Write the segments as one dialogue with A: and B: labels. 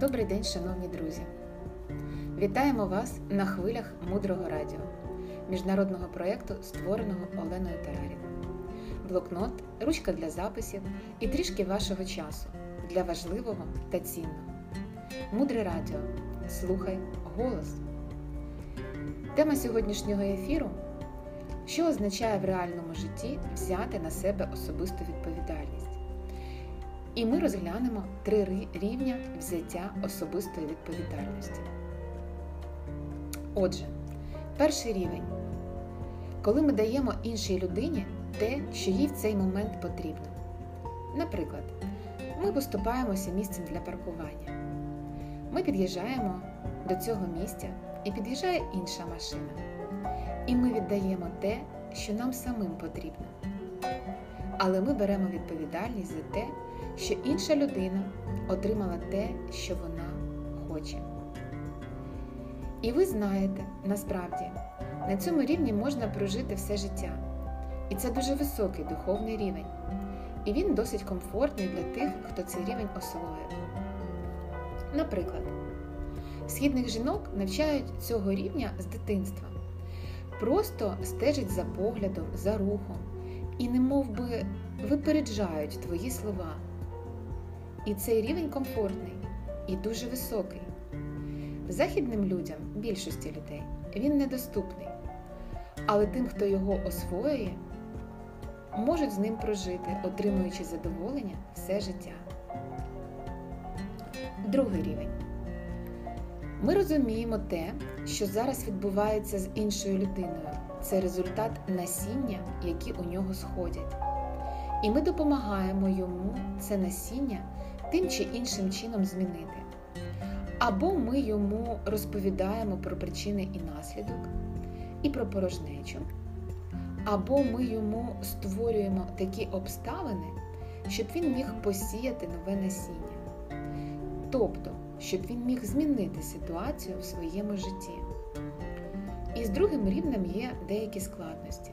A: Добрий день, шановні друзі! Вітаємо вас на хвилях Мудрого Радіо, міжнародного проєкту, створеного Оленою Тараріною. Блокнот, ручка для записів і трішки вашого часу для важливого та цінного. Мудре Радіо. Слухай голос. Тема сьогоднішнього ефіру що означає в реальному житті взяти на себе особисту відповідальність. І ми розглянемо три рівня взяття особистої відповідальності. Отже, перший рівень. Коли ми даємо іншій людині те, що їй в цей момент потрібно. Наприклад, ми поступаємося місцем для паркування. Ми під'їжджаємо до цього місця і під'їжджає інша машина. І ми віддаємо те, що нам самим потрібно. Але ми беремо відповідальність за те, що інша людина отримала те, що вона хоче. І ви знаєте, насправді, на цьому рівні можна прожити все життя. І це дуже високий духовний рівень. І він досить комфортний для тих, хто цей рівень освоїв. Наприклад, східних жінок навчають цього рівня з дитинства. Просто стежать за поглядом, за рухом і не би випереджають твої слова. І цей рівень комфортний і дуже високий. Західним людям, більшості людей, він недоступний. Але тим, хто його освоює, можуть з ним прожити, отримуючи задоволення все життя. Другий рівень. Ми розуміємо те, що зараз відбувається з іншою людиною. Це результат насіння, які у нього сходять. І ми допомагаємо йому це насіння тим чи іншим чином змінити. Або ми йому розповідаємо про причини і наслідок, і про порожнечу, або ми йому створюємо такі обставини, щоб він міг посіяти нове насіння. Тобто, щоб він міг змінити ситуацію в своєму житті. І з другим рівнем є деякі складності.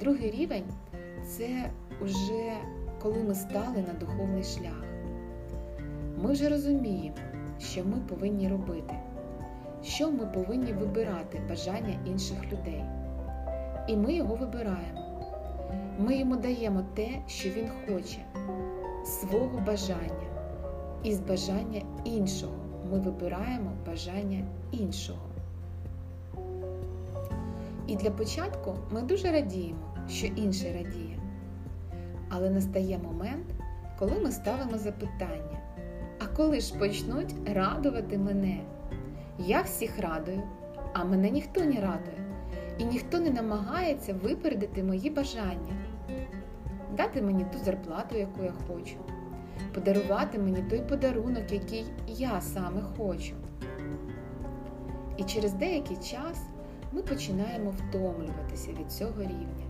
A: Другий рівень це вже коли ми стали на духовний шлях. Ми вже розуміємо, що ми повинні робити, що ми повинні вибирати бажання інших людей. І ми його вибираємо. Ми йому даємо те, що він хоче, свого бажання. І з бажання іншого ми вибираємо бажання іншого. І для початку ми дуже радіємо, що інший радіє. Але настає момент, коли ми ставимо запитання: а коли ж почнуть радувати мене? Я всіх радую, а мене ніхто не радує, і ніхто не намагається випередити мої бажання, дати мені ту зарплату, яку я хочу, подарувати мені той подарунок, який я саме хочу. І через деякий час ми починаємо втомлюватися від цього рівня.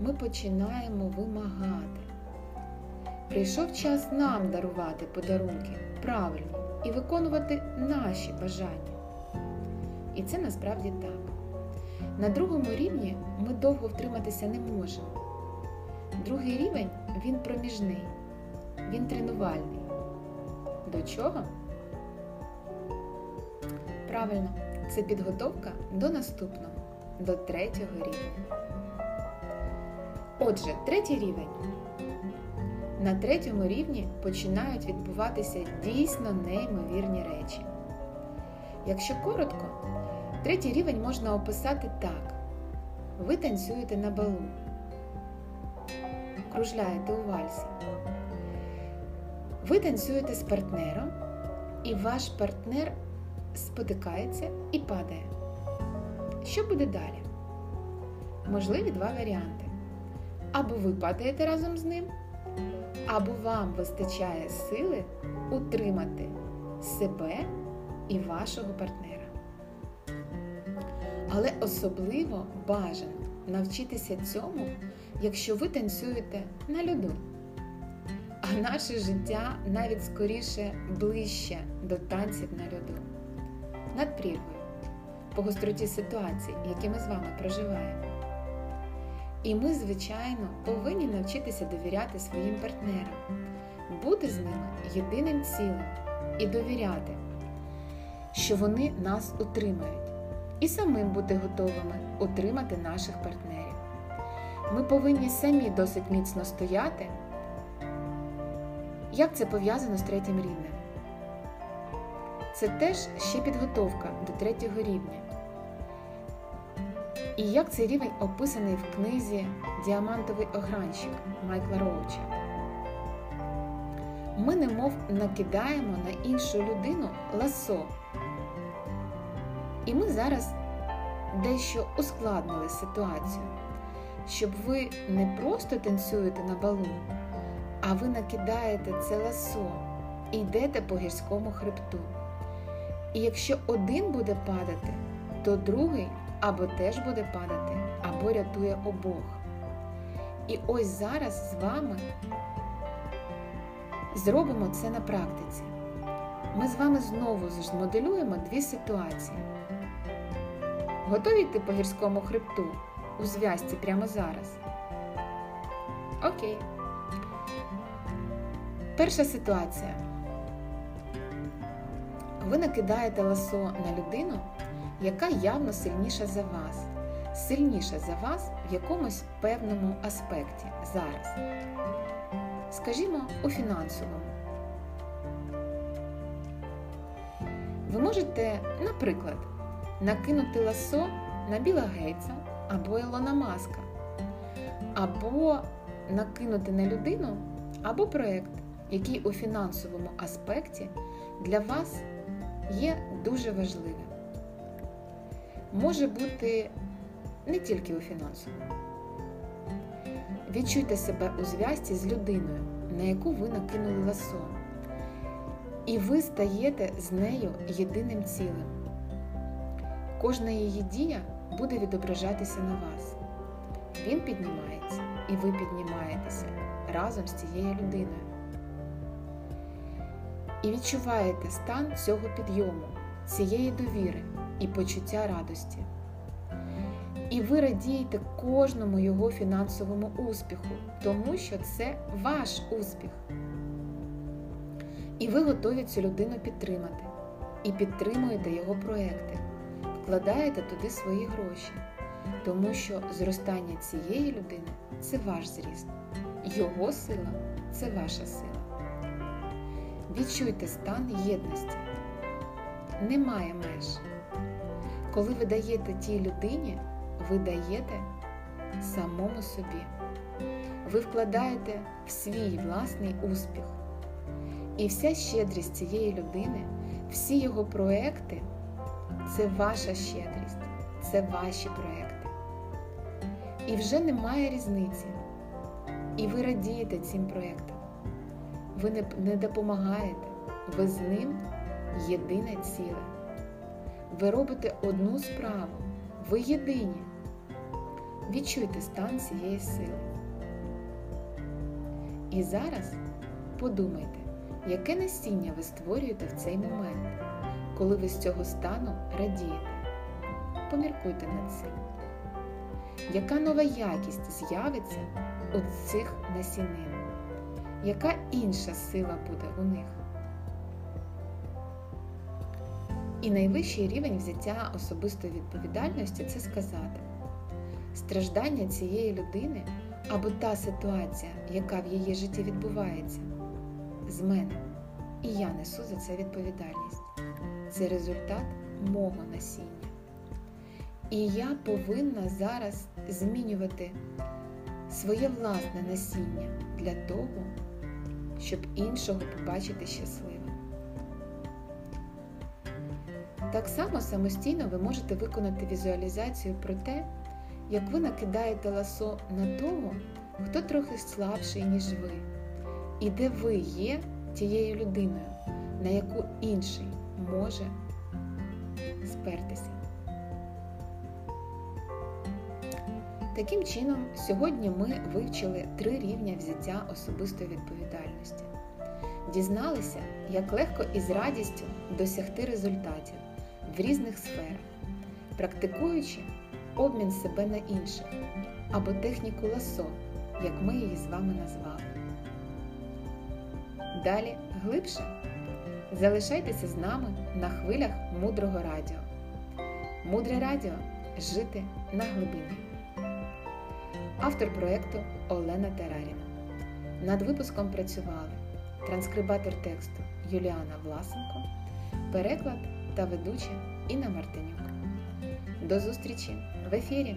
A: Ми починаємо вимагати. Прийшов час нам дарувати подарунки правильні і виконувати наші бажання. І це насправді так. На другому рівні ми довго втриматися не можемо. Другий рівень він проміжний, він тренувальний. До чого? Правильно, це підготовка до наступного, до третього рівня. Отже, третій рівень. На третьому рівні починають відбуватися дійсно неймовірні речі. Якщо коротко, третій рівень можна описати так: ви танцюєте на балу, кружляєте у вальсі. Ви танцюєте з партнером, і ваш партнер спотикається і падає. Що буде далі? Можливі два варіанти. Або ви падаєте разом з ним, або вам вистачає сили утримати себе і вашого партнера. Але особливо бажано навчитися цьому, якщо ви танцюєте на льоду. А наше життя навіть скоріше ближче до танців на льоду, над прірвою, по гостроті ситуацій, які ми з вами проживаємо. І ми, звичайно, повинні навчитися довіряти своїм партнерам, бути з ними єдиним цілим, і довіряти, що вони нас утримають, і самим бути готовими утримати наших партнерів. Ми повинні самі досить міцно стояти. Як це пов'язано з третім рівнем? Це теж ще підготовка до третього рівня. І як цей рівень описаний в книзі Діамантовий огранщик Майкла Роуча. Ми немов накидаємо на іншу людину ласо. І ми зараз дещо ускладнили ситуацію, щоб ви не просто танцюєте на балу, а ви накидаєте це ласо і йдете по гірському хребту. І якщо один буде падати, то другий або теж буде падати, або рятує обох. І ось зараз з вами зробимо це на практиці. Ми з вами знову змоделюємо дві ситуації. Готові йти по гірському хребту у зв'язці прямо зараз? Окей. Перша ситуація. Ви накидаєте ласо на людину, яка явно сильніша за вас, сильніша за вас в якомусь певному аспекті зараз. Скажімо, у фінансовому. Ви можете, наприклад, накинути ласо на Біла Гейтса або Ілона Маска, або накинути на людину або проєкт, який у фінансовому аспекті для вас є дуже важливим. Може бути не тільки у фінансовому. Відчуйте себе у зв'язці з людиною, на яку ви накинули ласо. І ви стаєте з нею єдиним цілим. Кожна її дія буде відображатися на вас. Він піднімається, і ви піднімаєтеся разом з цією людиною. І відчуваєте стан цього підйому, цієї довіри і почуття радості. І ви радієте кожному його фінансовому успіху, тому що це ваш успіх. І ви готові цю людину підтримати. І підтримуєте його проекти, вкладаєте туди свої гроші, тому що зростання цієї людини це ваш зріст. Його сила це ваша сила. Відчуйте стан єдності. Немає меж. Коли ви даєте тій людині, ви даєте самому собі. Ви вкладаєте в свій власний успіх. І вся щедрість цієї людини, всі його проекти це ваша щедрість, це ваші проекти. І вже немає різниці. І ви радієте цим проектам. Ви не, не допомагаєте, ви з ним єдине ціле. Ви робите одну справу, ви єдині. Відчуйте стан цієї сили. І зараз подумайте, яке насіння ви створюєте в цей момент, коли ви з цього стану радієте. Поміркуйте над цим. Яка нова якість з'явиться у цих насінин? Яка інша сила буде у них? І найвищий рівень взяття особистої відповідальності це сказати, страждання цієї людини або та ситуація, яка в її житті відбувається, з мене. І я несу за це відповідальність. Це результат мого насіння. І я повинна зараз змінювати своє власне насіння для того, щоб іншого побачити щасливим. Так само самостійно ви можете виконати візуалізацію про те, як ви накидаєте ласо на того, хто трохи слабший, ніж ви, і де ви є тією людиною, на яку інший може спертися. Таким чином, сьогодні ми вивчили три рівня взяття особистої відповідальності, дізналися, як легко і з радістю досягти результатів в різних сферах, практикуючи обмін себе на інших або техніку ласо, як ми її з вами назвали. Далі глибше Залишайтеся з нами на хвилях мудрого радіо. Мудре радіо жити на глибині. Автор проєкту Олена Тераріна. Над випуском працювали транскрибатор тексту Юліана Власенко, переклад та ведуча Інна Мартинюк. До зустрічі в ефірі!